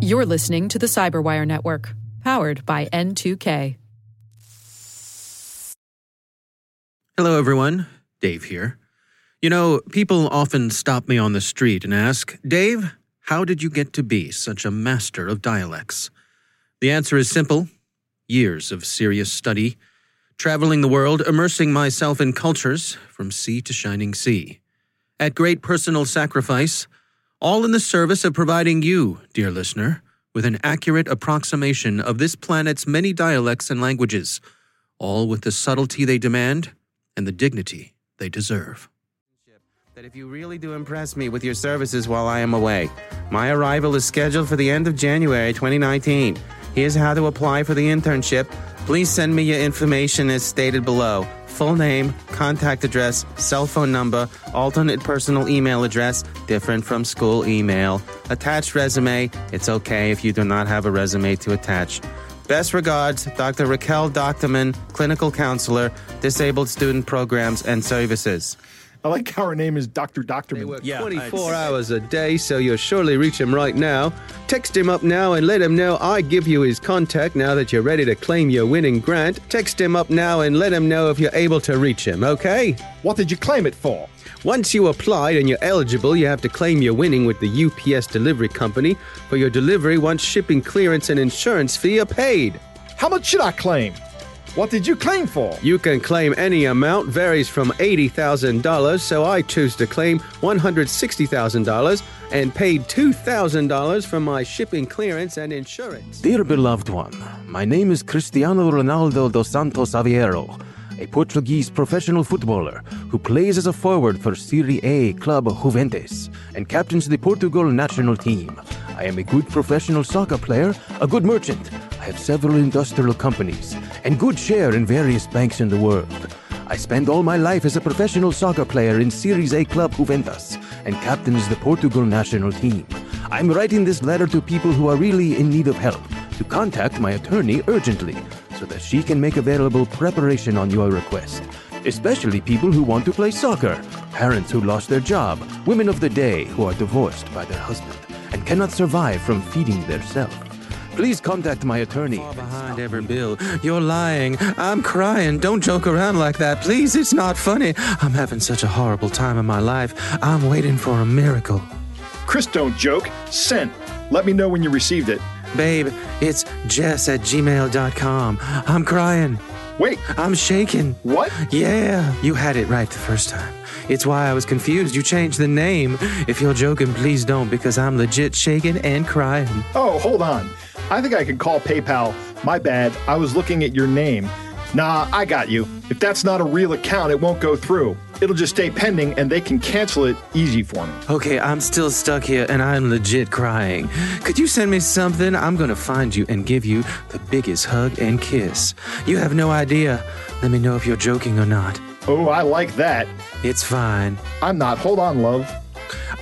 You're listening to the Cyberwire Network, powered by N2K. Hello, everyone. Dave here. You know, people often stop me on the street and ask, Dave, how did you get to be such a master of dialects? The answer is simple years of serious study, traveling the world, immersing myself in cultures from sea to shining sea. At great personal sacrifice, all in the service of providing you, dear listener, with an accurate approximation of this planet's many dialects and languages, all with the subtlety they demand and the dignity they deserve. That if you really do impress me with your services while I am away, my arrival is scheduled for the end of January 2019. Here's how to apply for the internship. Please send me your information as stated below full name, contact address, cell phone number, alternate personal email address, different from school email, attached resume. It's okay if you do not have a resume to attach. Best regards, Dr. Raquel Doctorman, clinical counselor, disabled student programs and services. I like how her name is Dr. Doctorman. work 24 hours a day, so you'll surely reach him right now. Text him up now and let him know I give you his contact now that you're ready to claim your winning grant. Text him up now and let him know if you're able to reach him, okay? What did you claim it for? Once you applied and you're eligible, you have to claim your winning with the UPS delivery company for your delivery once shipping clearance and insurance fee are paid. How much should I claim? What did you claim for? You can claim any amount, varies from $80,000, so I choose to claim $160,000 and paid $2,000 for my shipping clearance and insurance. Dear beloved one, my name is Cristiano Ronaldo dos Santos Aveiro, a Portuguese professional footballer who plays as a forward for Serie A club Juventus and captains the Portugal national team. I am a good professional soccer player, a good merchant. I have several industrial companies and good share in various banks in the world. I spend all my life as a professional soccer player in Series A club Juventus and captains the Portugal national team. I'm writing this letter to people who are really in need of help to contact my attorney urgently so that she can make available preparation on your request. Especially people who want to play soccer, parents who lost their job, women of the day who are divorced by their husband and cannot survive from feeding their self. Please contact my attorney. Far behind every bill. You're lying. I'm crying. Don't joke around like that. Please, it's not funny. I'm having such a horrible time in my life. I'm waiting for a miracle. Chris, don't joke. Sent. Let me know when you received it. Babe, it's jess at gmail.com. I'm crying. Wait, I'm shaking. what? Yeah, you had it right the first time. It's why I was confused. You changed the name. If you're joking, please don't, because I'm legit shaking and crying. Oh, hold on. I think I can call PayPal. My bad. I was looking at your name. Nah, I got you. If that's not a real account, it won't go through. It'll just stay pending and they can cancel it easy for me. Okay, I'm still stuck here and I'm legit crying. Could you send me something? I'm gonna find you and give you the biggest hug and kiss. You have no idea. Let me know if you're joking or not. Oh, I like that. It's fine. I'm not. Hold on, love.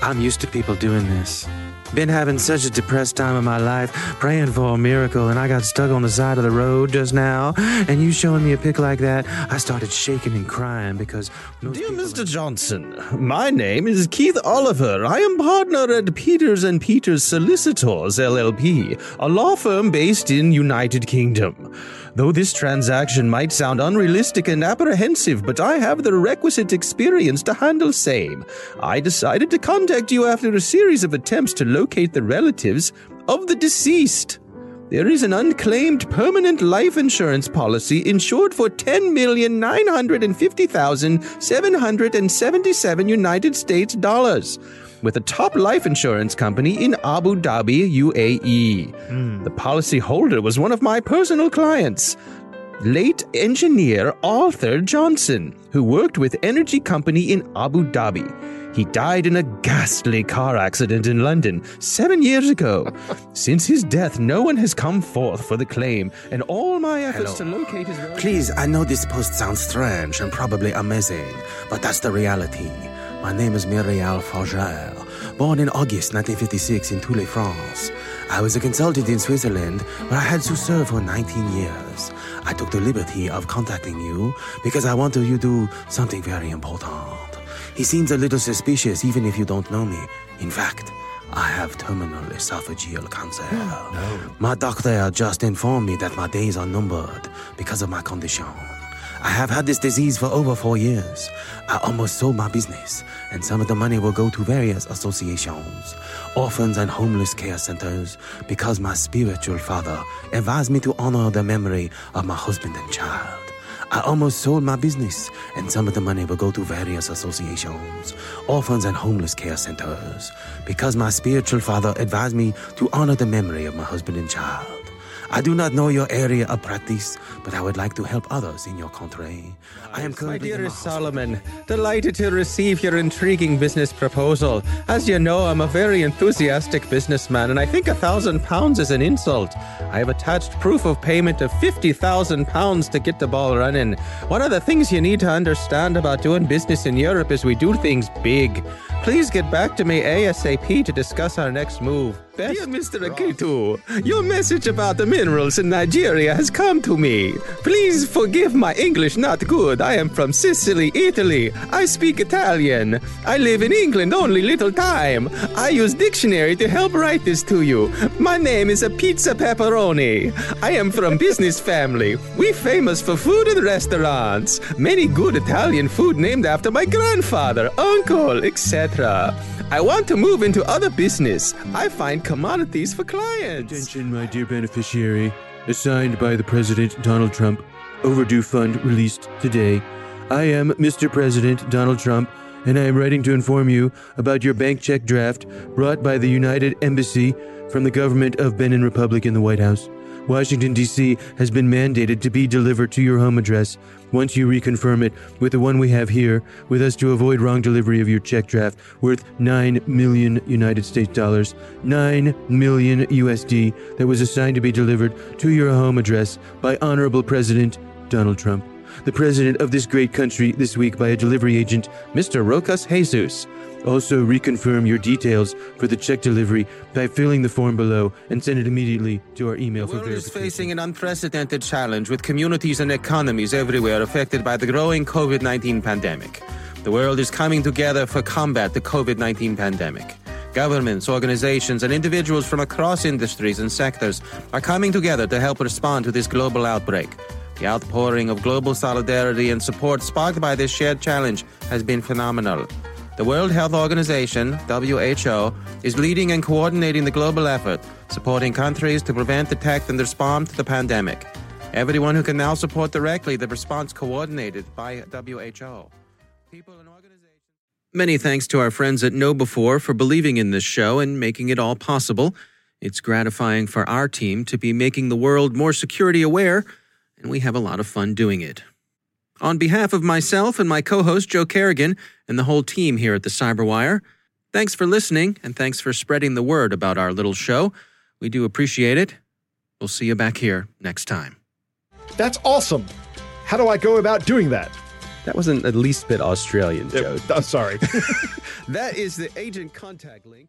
I'm used to people doing this. Been having such a depressed time of my life, praying for a miracle, and I got stuck on the side of the road just now. And you showing me a pic like that, I started shaking and crying because. Dear Mr. Johnson, my name is Keith Oliver. I am partner at Peters and Peters Solicitors LLP, a law firm based in United Kingdom. Though this transaction might sound unrealistic and apprehensive, but I have the requisite experience to handle same. I decided to contact you after a series of attempts to locate the relatives of the deceased. There is an unclaimed permanent life insurance policy insured for 10,950,777 United States dollars with a top life insurance company in Abu Dhabi, UAE. Hmm. The policy holder was one of my personal clients, late engineer Arthur Johnson, who worked with energy company in Abu Dhabi. He died in a ghastly car accident in London seven years ago. Since his death, no one has come forth for the claim, and all my efforts to locate his relatives. Please, I know this post sounds strange and probably amazing, but that's the reality. My name is Muriel Forger, born in August 1956 in Toulon, France. I was a consultant in Switzerland where I had to serve for 19 years. I took the liberty of contacting you because I wanted you to do something very important. He seems a little suspicious even if you don't know me. In fact, I have terminal esophageal cancer. Hmm, no. My doctor just informed me that my days are numbered because of my condition. I have had this disease for over four years. I almost sold my business, and some of the money will go to various associations, orphans and homeless care centers, because my spiritual father advised me to honor the memory of my husband and child. I almost sold my business, and some of the money will go to various associations, orphans and homeless care centers, because my spiritual father advised me to honor the memory of my husband and child. I do not know your area of practice, but I would like to help others in your country. I am My dearest. Solomon, delighted to receive your intriguing business proposal. As you know, I'm a very enthusiastic businessman, and I think a thousand pounds is an insult. I have attached proof of payment of fifty thousand pounds to get the ball running. One of the things you need to understand about doing business in Europe is we do things big. Please get back to me ASAP to discuss our next move. Dear Mr. Akitu, your message about the minerals in Nigeria has come to me. Please forgive my English not good. I am from Sicily, Italy. I speak Italian. I live in England only little time. I use dictionary to help write this to you. My name is a pizza pepperoni. I am from business family. We famous for food and restaurants. Many good Italian food named after my grandfather, uncle, etc. I want to move into other business. I find commodities for clients. Attention, my dear beneficiary. Assigned by the President Donald Trump. Overdue fund released today. I am Mr. President Donald Trump, and I am writing to inform you about your bank check draft brought by the United Embassy from the government of Benin Republic in the White House. Washington, D.C. has been mandated to be delivered to your home address once you reconfirm it with the one we have here with us to avoid wrong delivery of your check draft worth 9 million United States dollars, 9 million USD that was assigned to be delivered to your home address by Honorable President Donald Trump, the president of this great country this week by a delivery agent, Mr. Rocas Jesus. Also, reconfirm your details for the check delivery by filling the form below and send it immediately to our email The for world is facing an unprecedented challenge with communities and economies everywhere affected by the growing COVID 19 pandemic. The world is coming together for combat the COVID 19 pandemic. Governments, organizations, and individuals from across industries and sectors are coming together to help respond to this global outbreak. The outpouring of global solidarity and support sparked by this shared challenge has been phenomenal. The World Health Organization, WHO, is leading and coordinating the global effort, supporting countries to prevent, detect, and respond to the pandemic. Everyone who can now support directly the response coordinated by WHO. People and organizations. Many thanks to our friends at KnowBe4 for believing in this show and making it all possible. It's gratifying for our team to be making the world more security aware, and we have a lot of fun doing it. On behalf of myself and my co host Joe Carrigan and the whole team here at the Cyberwire, thanks for listening and thanks for spreading the word about our little show. We do appreciate it. We'll see you back here next time. That's awesome. How do I go about doing that? That wasn't the least bit Australian, Joe. I'm sorry. That is the agent contact link.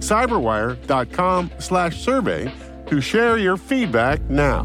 cyberwire.com slash survey to share your feedback now.